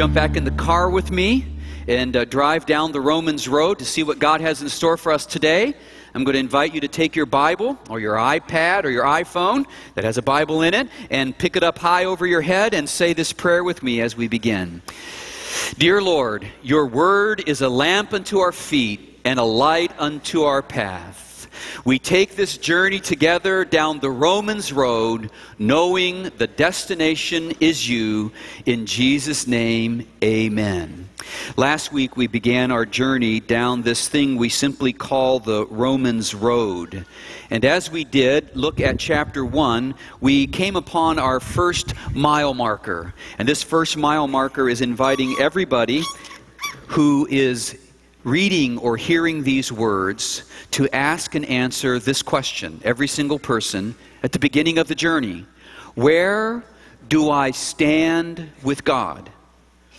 jump back in the car with me and uh, drive down the Romans Road to see what God has in store for us today, I'm going to invite you to take your Bible or your iPad or your iPhone that has a Bible in it and pick it up high over your head and say this prayer with me as we begin. Dear Lord, your word is a lamp unto our feet and a light unto our path. We take this journey together down the Romans road, knowing the destination is you. In Jesus' name, amen. Last week, we began our journey down this thing we simply call the Romans road. And as we did look at chapter 1, we came upon our first mile marker. And this first mile marker is inviting everybody who is reading or hearing these words to ask and answer this question, every single person, at the beginning of the journey Where do I stand with God?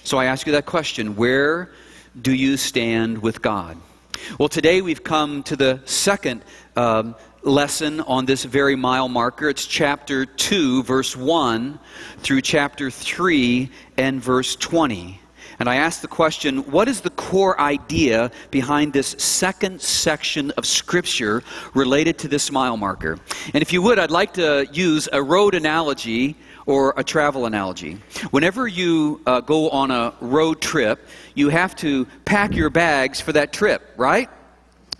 So I ask you that question Where do you stand with God? Well, today we've come to the second um, lesson on this very mile marker. It's chapter 2, verse 1 through chapter 3 and verse 20 and I asked the question what is the core idea behind this second section of Scripture related to this mile marker? And if you would, I'd like to use a road analogy or a travel analogy. Whenever you uh, go on a road trip, you have to pack your bags for that trip, right?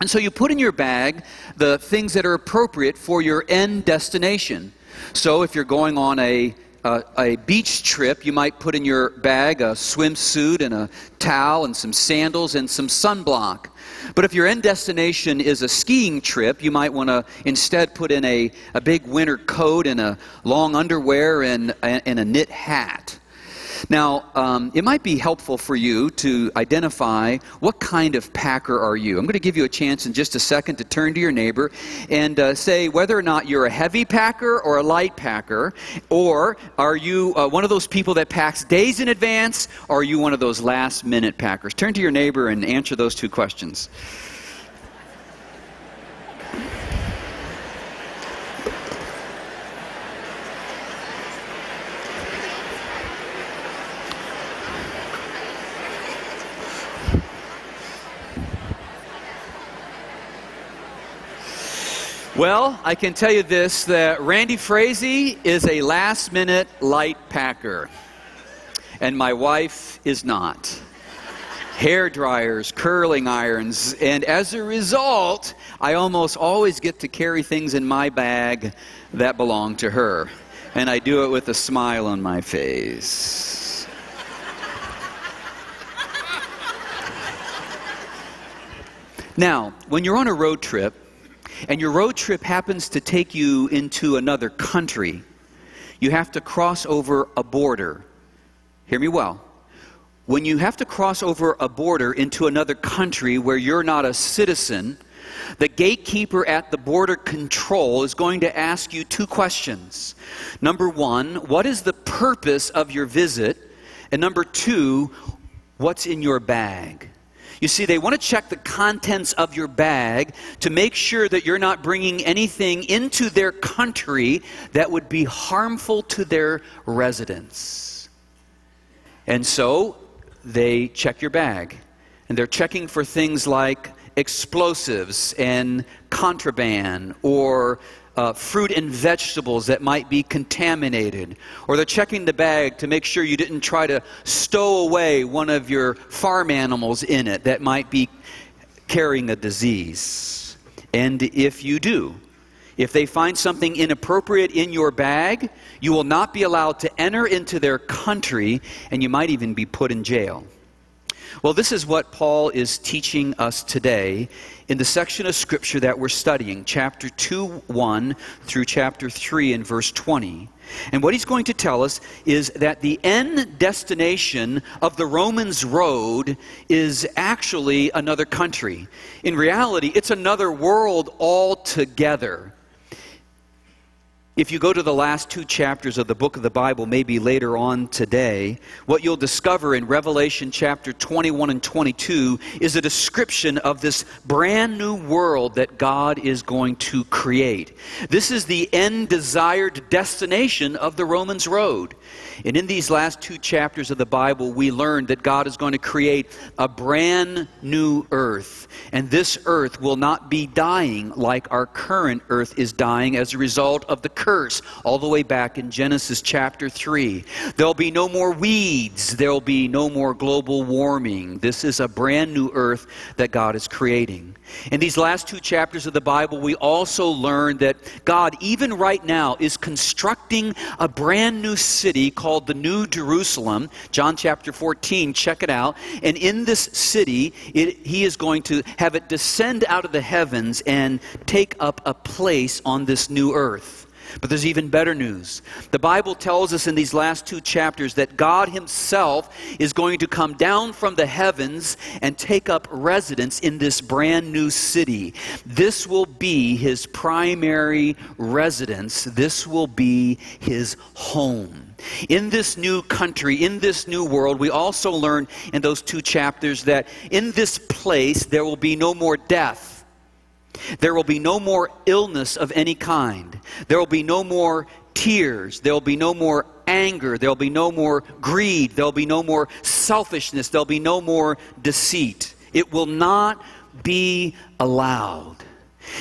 And so you put in your bag the things that are appropriate for your end destination. So if you're going on a uh, a beach trip, you might put in your bag a swimsuit and a towel and some sandals and some sunblock. But if your end destination is a skiing trip, you might want to instead put in a, a big winter coat and a long underwear and, and a knit hat. Now, um, it might be helpful for you to identify what kind of packer are you. I'm going to give you a chance in just a second to turn to your neighbor and uh, say whether or not you're a heavy packer or a light packer, or are you uh, one of those people that packs days in advance, or are you one of those last minute packers? Turn to your neighbor and answer those two questions. Well, I can tell you this that Randy Frazee is a last minute light packer, and my wife is not. Hair dryers, curling irons, and as a result, I almost always get to carry things in my bag that belong to her. And I do it with a smile on my face. Now, when you're on a road trip, and your road trip happens to take you into another country, you have to cross over a border. Hear me well. When you have to cross over a border into another country where you're not a citizen, the gatekeeper at the border control is going to ask you two questions. Number one, what is the purpose of your visit? And number two, what's in your bag? You see, they want to check the contents of your bag to make sure that you're not bringing anything into their country that would be harmful to their residents. And so they check your bag. And they're checking for things like explosives and contraband or uh, fruit and vegetables that might be contaminated. Or they're checking the bag to make sure you didn't try to stow away one of your farm animals in it that might be carrying a disease. And if you do, if they find something inappropriate in your bag, you will not be allowed to enter into their country and you might even be put in jail. Well, this is what Paul is teaching us today in the section of Scripture that we're studying, chapter 2, 1 through chapter 3 and verse 20. And what he's going to tell us is that the end destination of the Romans road is actually another country. In reality, it's another world altogether. If you go to the last two chapters of the book of the Bible, maybe later on today, what you'll discover in Revelation chapter 21 and 22 is a description of this brand new world that God is going to create. This is the end desired destination of the Romans Road. And in these last two chapters of the Bible, we learn that God is going to create a brand new earth. And this earth will not be dying like our current earth is dying as a result of the curse, all the way back in Genesis chapter 3. There'll be no more weeds, there'll be no more global warming. This is a brand new earth that God is creating. In these last two chapters of the Bible, we also learn that God, even right now, is constructing a brand new city called the New Jerusalem. John chapter 14, check it out. And in this city, it, He is going to have it descend out of the heavens and take up a place on this new earth. But there's even better news. The Bible tells us in these last two chapters that God Himself is going to come down from the heavens and take up residence in this brand new city. This will be His primary residence, this will be His home. In this new country, in this new world, we also learn in those two chapters that in this place there will be no more death there will be no more illness of any kind. There will be no more tears. There will be no more anger. There will be no more greed. There will be no more selfishness. There will be no more deceit. It will not be allowed.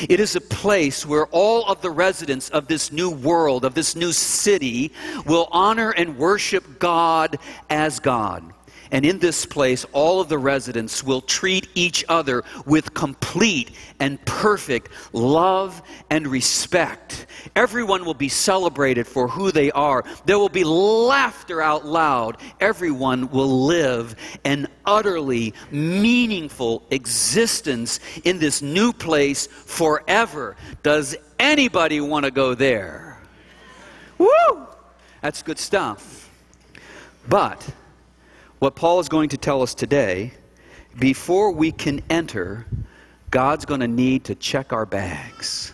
It is a place where all of the residents of this new world, of this new city, will honor and worship God as God. And in this place, all of the residents will treat each other with complete and perfect love and respect. Everyone will be celebrated for who they are. There will be laughter out loud. Everyone will live an utterly meaningful existence in this new place forever. Does anybody want to go there? Woo! That's good stuff. But what Paul is going to tell us today, before we can enter, God's going to need to check our bags.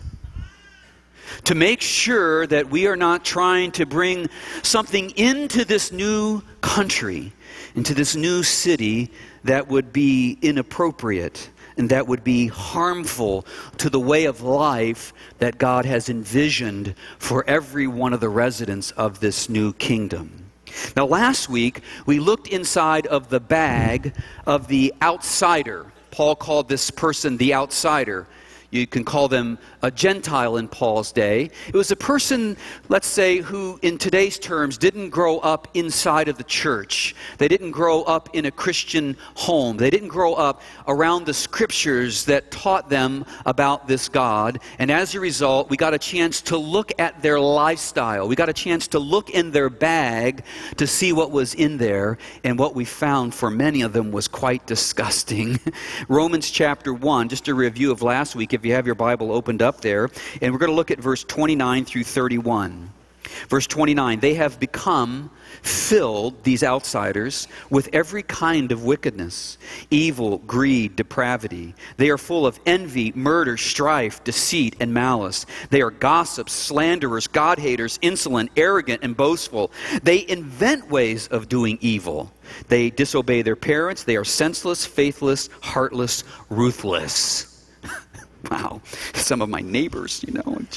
To make sure that we are not trying to bring something into this new country, into this new city that would be inappropriate and that would be harmful to the way of life that God has envisioned for every one of the residents of this new kingdom. Now, last week, we looked inside of the bag of the outsider. Paul called this person the outsider. You can call them a Gentile in Paul's day. It was a person, let's say, who in today's terms didn't grow up inside of the church. They didn't grow up in a Christian home. They didn't grow up around the scriptures that taught them about this God. And as a result, we got a chance to look at their lifestyle. We got a chance to look in their bag to see what was in there. And what we found for many of them was quite disgusting. Romans chapter 1, just a review of last week, if you have your Bible opened up there. And we're going to look at verse 29 through 31. Verse 29 They have become filled, these outsiders, with every kind of wickedness, evil, greed, depravity. They are full of envy, murder, strife, deceit, and malice. They are gossips, slanderers, God haters, insolent, arrogant, and boastful. They invent ways of doing evil. They disobey their parents. They are senseless, faithless, heartless, ruthless. Wow, some of my neighbors, you know.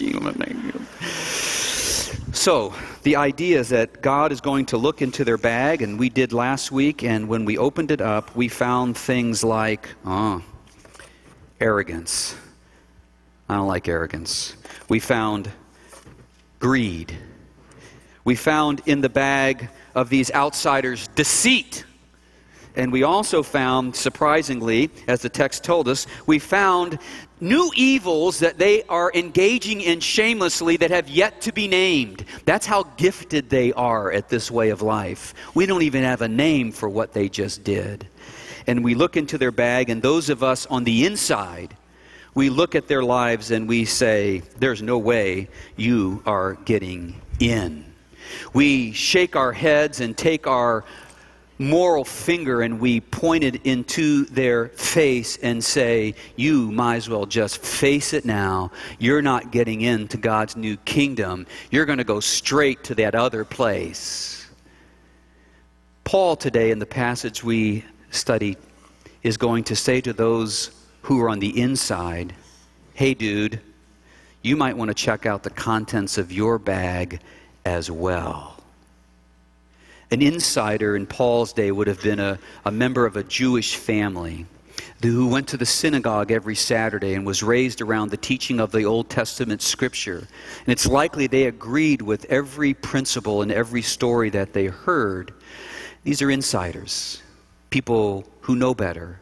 So, the idea is that God is going to look into their bag, and we did last week, and when we opened it up, we found things like, oh, arrogance. I don't like arrogance. We found greed. We found in the bag of these outsiders deceit. And we also found, surprisingly, as the text told us, we found new evils that they are engaging in shamelessly that have yet to be named. That's how gifted they are at this way of life. We don't even have a name for what they just did. And we look into their bag, and those of us on the inside, we look at their lives and we say, There's no way you are getting in. We shake our heads and take our moral finger and we point it into their face and say, You might as well just face it now. You're not getting into God's new kingdom. You're going to go straight to that other place. Paul, today, in the passage we study, is going to say to those who are on the inside, Hey, dude, you might want to check out the contents of your bag as well. An insider in Paul's day would have been a, a member of a Jewish family who went to the synagogue every Saturday and was raised around the teaching of the Old Testament scripture. And it's likely they agreed with every principle and every story that they heard. These are insiders, people who know better,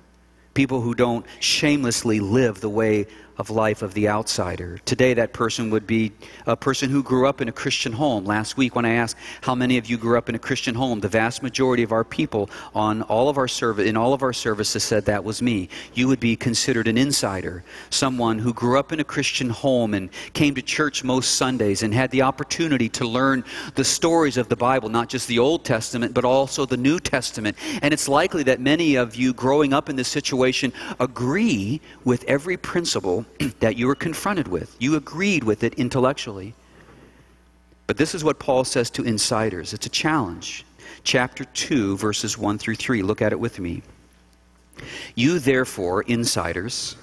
people who don't shamelessly live the way of life of the outsider. Today, that person would be a person who grew up in a Christian home. Last week, when I asked how many of you grew up in a Christian home, the vast majority of our people on all of our service in all of our services said that was me. You would be considered an insider, someone who grew up in a Christian home and came to church most Sundays and had the opportunity to learn the stories of the Bible, not just the Old Testament, but also the New Testament. And it's likely that many of you growing up in this situation agree with every principle that you were confronted with. You agreed with it intellectually. But this is what Paul says to insiders it's a challenge. Chapter 2, verses 1 through 3. Look at it with me. You, therefore, insiders,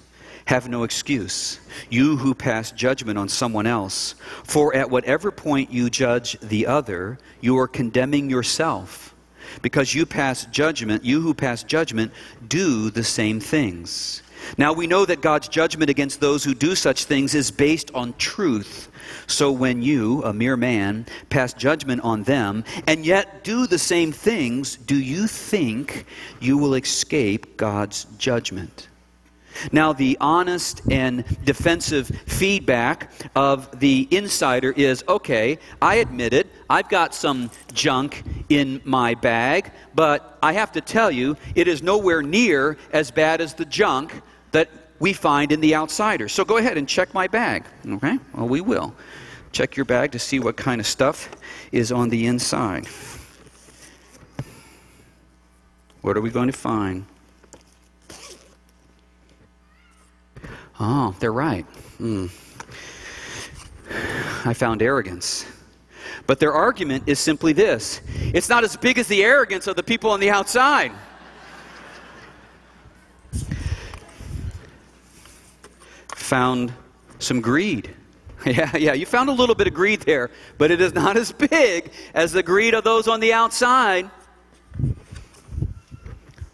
have no excuse, you who pass judgment on someone else. For at whatever point you judge the other, you are condemning yourself. Because you pass judgment, you who pass judgment do the same things. Now we know that God's judgment against those who do such things is based on truth. So when you, a mere man, pass judgment on them and yet do the same things, do you think you will escape God's judgment? Now, the honest and defensive feedback of the insider is okay, I admit it, I've got some junk in my bag, but I have to tell you, it is nowhere near as bad as the junk that we find in the outsider. So go ahead and check my bag. Okay? Well, we will. Check your bag to see what kind of stuff is on the inside. What are we going to find? Oh, they're right. Mm. I found arrogance. But their argument is simply this it's not as big as the arrogance of the people on the outside. Found some greed. Yeah, yeah, you found a little bit of greed there, but it is not as big as the greed of those on the outside.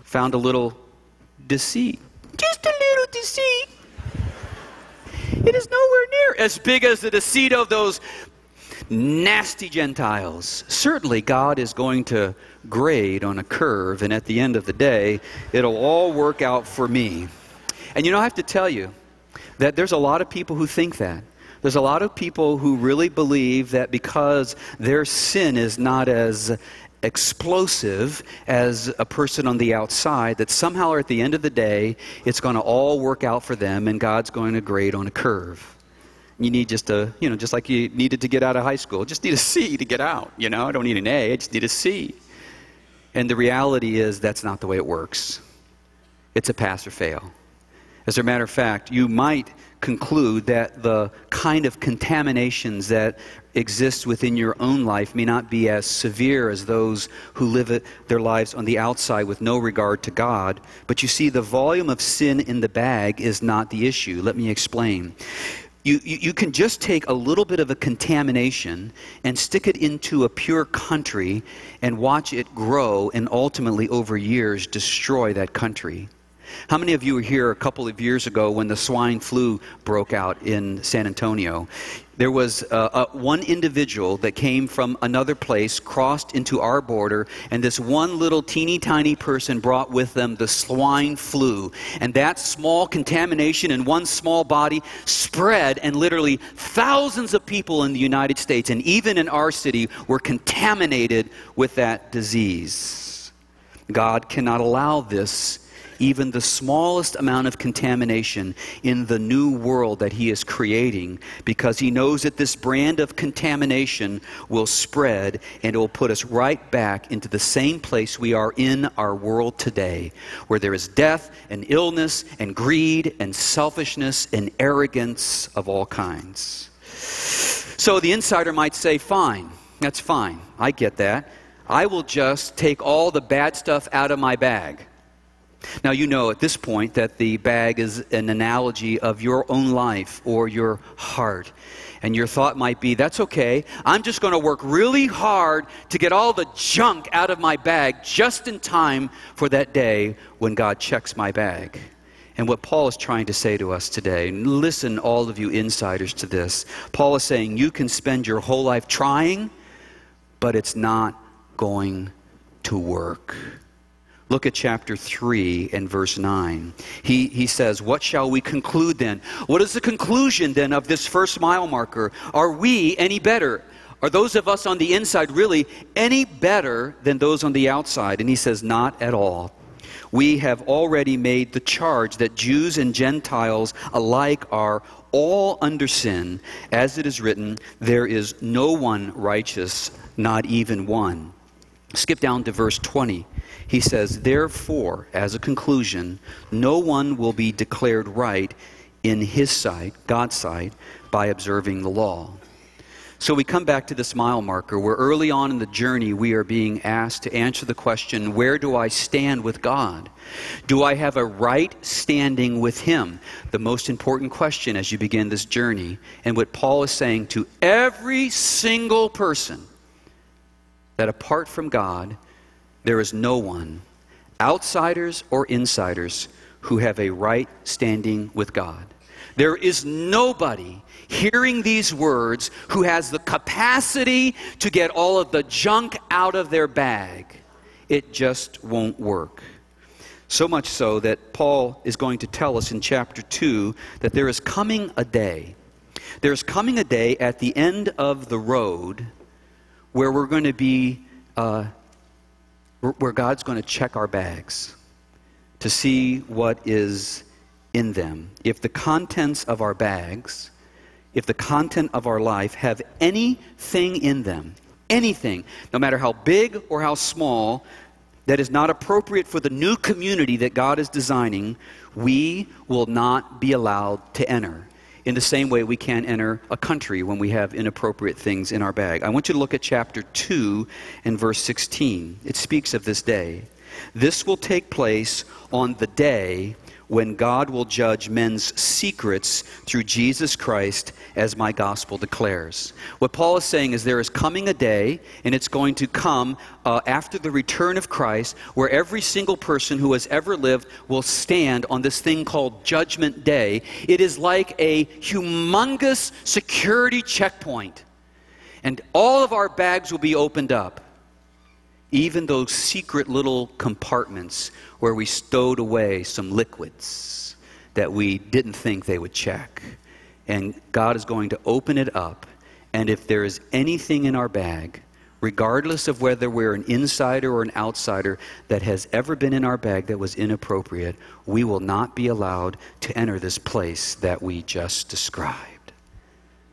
Found a little deceit. Just a little deceit. It is nowhere near as big as the deceit of those nasty Gentiles. Certainly, God is going to grade on a curve, and at the end of the day, it'll all work out for me. And you know, I have to tell you, that there's a lot of people who think that. There's a lot of people who really believe that because their sin is not as explosive as a person on the outside, that somehow or at the end of the day, it's going to all work out for them and God's going to grade on a curve. You need just a, you know, just like you needed to get out of high school, just need a C to get out. You know, I don't need an A, I just need a C. And the reality is that's not the way it works. It's a pass or fail. As a matter of fact, you might conclude that the kind of contaminations that exist within your own life may not be as severe as those who live their lives on the outside with no regard to God. But you see, the volume of sin in the bag is not the issue. Let me explain. You, you, you, can just take a little bit of a contamination and stick it into a pure country and watch it grow and ultimately, over years, destroy that country. How many of you were here a couple of years ago when the swine flu broke out in San Antonio? There was uh, uh, one individual that came from another place, crossed into our border, and this one little teeny tiny person brought with them the swine flu. And that small contamination in one small body spread, and literally thousands of people in the United States and even in our city were contaminated with that disease. God cannot allow this even the smallest amount of contamination in the new world that He is creating because He knows that this brand of contamination will spread and it will put us right back into the same place we are in our world today, where there is death and illness and greed and selfishness and arrogance of all kinds. So the insider might say, Fine, that's fine. I get that. I will just take all the bad stuff out of my bag. Now, you know at this point that the bag is an analogy of your own life or your heart. And your thought might be, that's okay. I'm just going to work really hard to get all the junk out of my bag just in time for that day when God checks my bag. And what Paul is trying to say to us today, listen, all of you insiders, to this. Paul is saying you can spend your whole life trying, but it's not going to work. Look at chapter 3 and verse 9. He, he says, What shall we conclude then? What is the conclusion then of this first mile marker? Are we any better? Are those of us on the inside really any better than those on the outside? And he says, Not at all. We have already made the charge that Jews and Gentiles alike are all under sin. As it is written, There is no one righteous, not even one. Skip down to verse 20. He says, Therefore, as a conclusion, no one will be declared right in his sight, God's sight, by observing the law. So we come back to this mile marker where early on in the journey we are being asked to answer the question where do I stand with God? Do I have a right standing with Him? The most important question as you begin this journey. And what Paul is saying to every single person that apart from God, there is no one, outsiders or insiders, who have a right standing with God. There is nobody hearing these words who has the capacity to get all of the junk out of their bag. It just won't work. So much so that Paul is going to tell us in chapter 2 that there is coming a day. There's coming a day at the end of the road where we're going to be, uh, where God's going to check our bags to see what is in them. If the contents of our bags, if the content of our life have anything in them, anything, no matter how big or how small, that is not appropriate for the new community that God is designing, we will not be allowed to enter in the same way we can't enter a country when we have inappropriate things in our bag. I want you to look at chapter 2 and verse 16. It speaks of this day. This will take place on the day when God will judge men's secrets through Jesus Christ, as my gospel declares. What Paul is saying is there is coming a day, and it's going to come uh, after the return of Christ, where every single person who has ever lived will stand on this thing called Judgment Day. It is like a humongous security checkpoint, and all of our bags will be opened up even those secret little compartments where we stowed away some liquids that we didn't think they would check. And God is going to open it up, and if there is anything in our bag, regardless of whether we're an insider or an outsider that has ever been in our bag that was inappropriate, we will not be allowed to enter this place that we just described.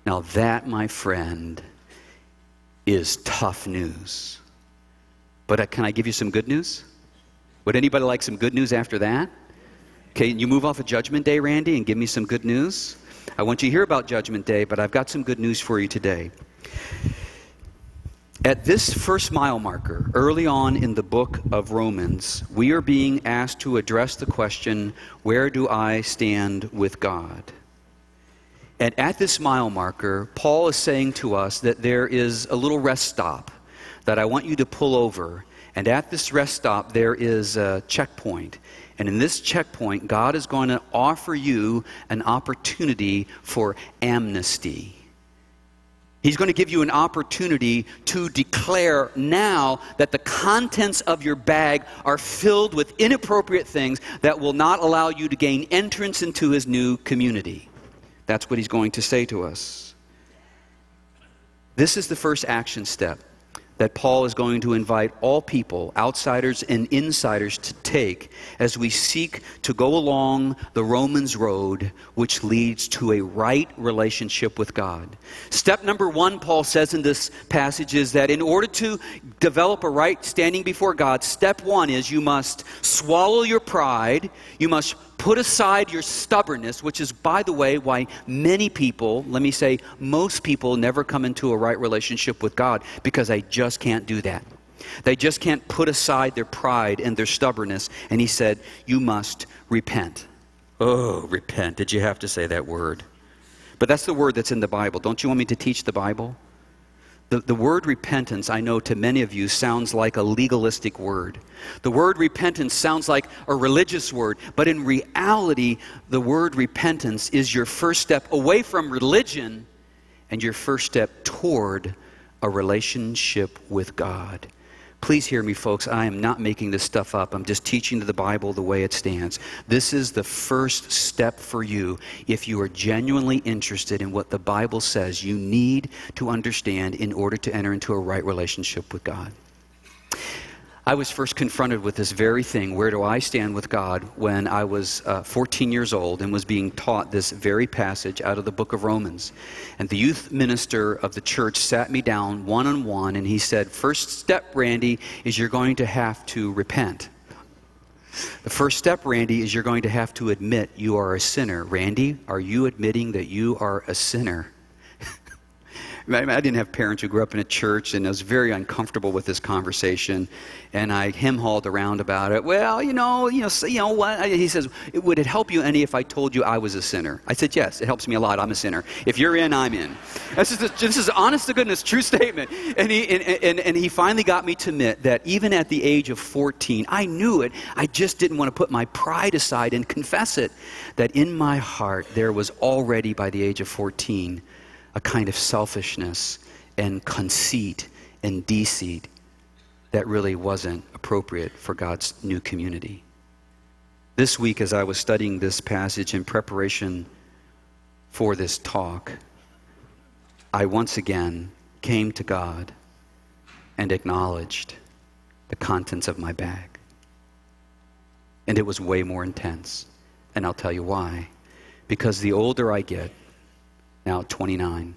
Now, that, my friend, is tough news. But uh, can I give you some good news? Would anybody like some good news after that? Okay, you move off of Judgment Day, Randy, and give me some good news. I want you to hear about Judgment Day, but I've got some good news for you today. At this first mile marker, early on in the book of Romans, we are being asked to address the question where do I stand with God? And at this mile marker, Paul is saying to us that there is a little rest stop that I want you to pull over. And at this rest stop, there is a checkpoint. And in this checkpoint, God is going to offer you an opportunity for amnesty. He's going to give you an opportunity to declare now that the contents of your bag are filled with inappropriate things that will not allow you to gain entrance into his new community. That's what he's going to say to us. This is the first action step that Paul is going to invite all people, outsiders and insiders, to take as we seek to go along the Romans road, which leads to a right relationship with God. Step number one, Paul says in this passage, is that in order to develop a right standing before God, step one is you must swallow your pride, you must Put aside your stubbornness, which is, by the way, why many people, let me say, most people never come into a right relationship with God because they just can't do that. They just can't put aside their pride and their stubbornness. And he said, You must repent. Oh, repent. Did you have to say that word? But that's the word that's in the Bible. Don't you want me to teach the Bible? The, the word repentance, I know to many of you, sounds like a legalistic word. The word repentance sounds like a religious word, but in reality, the word repentance is your first step away from religion and your first step toward a relationship with God. Please hear me, folks. I am not making this stuff up. I'm just teaching the Bible the way it stands. This is the first step for you if you are genuinely interested in what the Bible says you need to understand in order to enter into a right relationship with God. I was first confronted with this very thing where do I stand with God when I was uh, 14 years old and was being taught this very passage out of the book of Romans. And the youth minister of the church sat me down one on one and he said, First step, Randy, is you're going to have to repent. The first step, Randy, is you're going to have to admit you are a sinner. Randy, are you admitting that you are a sinner? I didn't have parents who grew up in a church, and I was very uncomfortable with this conversation. And I him hauled around about it. Well, you know, you know, so, you know what? He says, "Would it help you any if I told you I was a sinner?" I said, "Yes, it helps me a lot. I'm a sinner. If you're in, I'm in." This is, this is honest to goodness, true statement. And he and, and, and he finally got me to admit that even at the age of 14, I knew it. I just didn't want to put my pride aside and confess it. That in my heart there was already by the age of 14 a kind of selfishness and conceit and deceit that really wasn't appropriate for God's new community. This week, as I was studying this passage in preparation for this talk, I once again came to God and acknowledged the contents of my bag. And it was way more intense. And I'll tell you why. Because the older I get, now 29.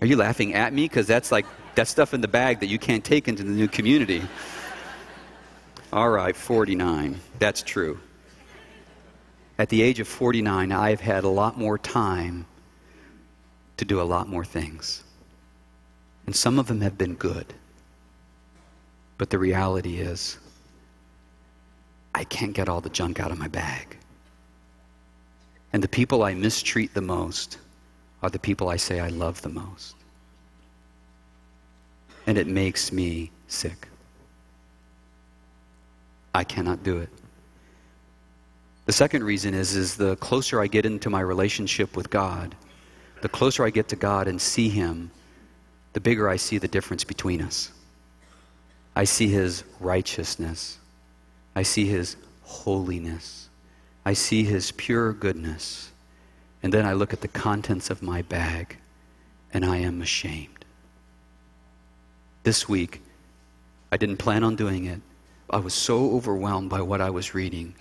Are you laughing at me? Because that's like, that stuff in the bag that you can't take into the new community. All right, 49. That's true. At the age of 49, I've had a lot more time to do a lot more things. And some of them have been good. But the reality is, I can't get all the junk out of my bag. And the people I mistreat the most are the people I say I love the most. And it makes me sick. I cannot do it. The second reason is, is the closer I get into my relationship with God, the closer I get to God and see Him, the bigger I see the difference between us. I see His righteousness. I see His holiness. I see his pure goodness, and then I look at the contents of my bag, and I am ashamed. This week, I didn't plan on doing it. I was so overwhelmed by what I was reading.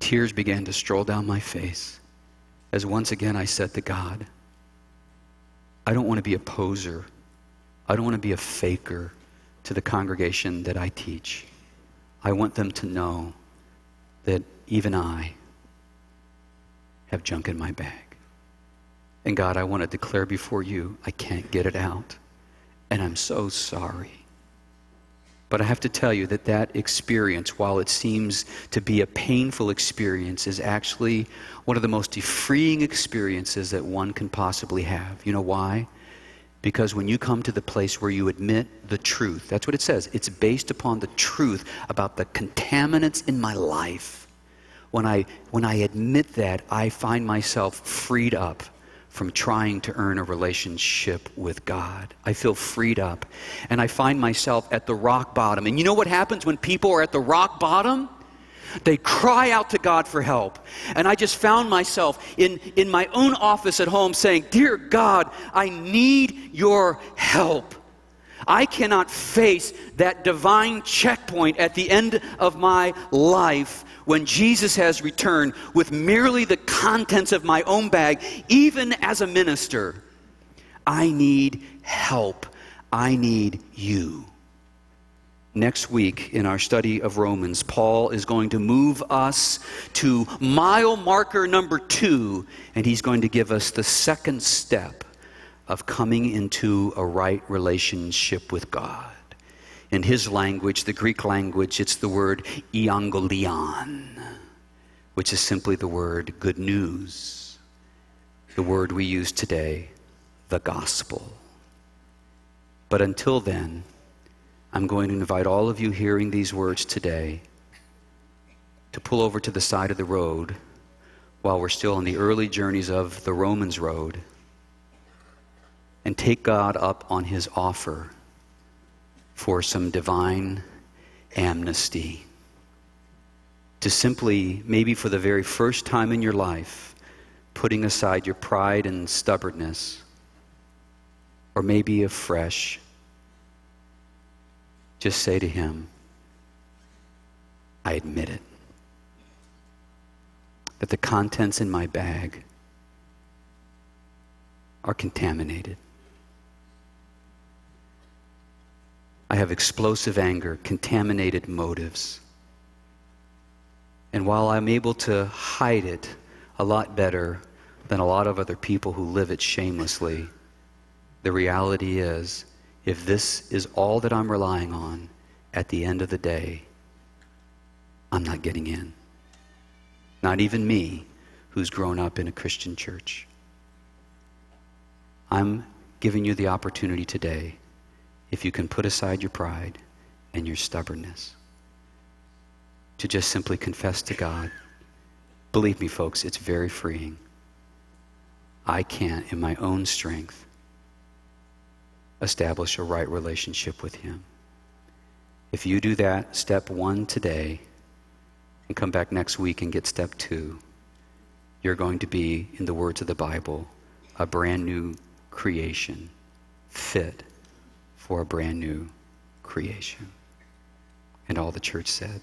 Tears began to stroll down my face as once again I said to God, I don't want to be a poser. I don't want to be a faker to the congregation that I teach. I want them to know that even I have junk in my bag. And God, I want to declare before you, I can't get it out. And I'm so sorry. But I have to tell you that that experience, while it seems to be a painful experience, is actually one of the most freeing experiences that one can possibly have. You know why? Because when you come to the place where you admit the truth, that's what it says. It's based upon the truth about the contaminants in my life when I, when I admit that, I find myself freed up from trying to earn a relationship with God. I feel freed up. And I find myself at the rock bottom. And you know what happens when people are at the rock bottom? They cry out to God for help. And I just found myself in, in my own office at home saying, Dear God, I need your help. I cannot face that divine checkpoint at the end of my life when Jesus has returned with merely the contents of my own bag, even as a minister. I need help. I need you. Next week, in our study of Romans, Paul is going to move us to mile marker number two, and he's going to give us the second step of coming into a right relationship with God. In his language, the Greek language, it's the word euangelion, which is simply the word good news, the word we use today, the gospel. But until then, I'm going to invite all of you hearing these words today to pull over to the side of the road while we're still on the early journeys of the Romans road and take God up on his offer for some divine amnesty. To simply, maybe for the very first time in your life, putting aside your pride and stubbornness, or maybe afresh just say to him, I admit it. That the contents in my bag are contaminated. I have explosive anger, contaminated motives. And while I'm able to hide it a lot better than a lot of other people who live it shamelessly, the reality is if this is all that I'm relying on at the end of the day, I'm not getting in. Not even me, who's grown up in a Christian church. I'm giving you the opportunity today, if you can put aside your pride and your stubbornness, to just simply confess to God. Believe me, folks, it's very freeing. I can't, in my own strength, establish a right relationship with Him. If you do that, step one today, and come back next week and get step two, you're going to be, in the words of the Bible, a brand new creation, fit for a brand new creation. And all the church said.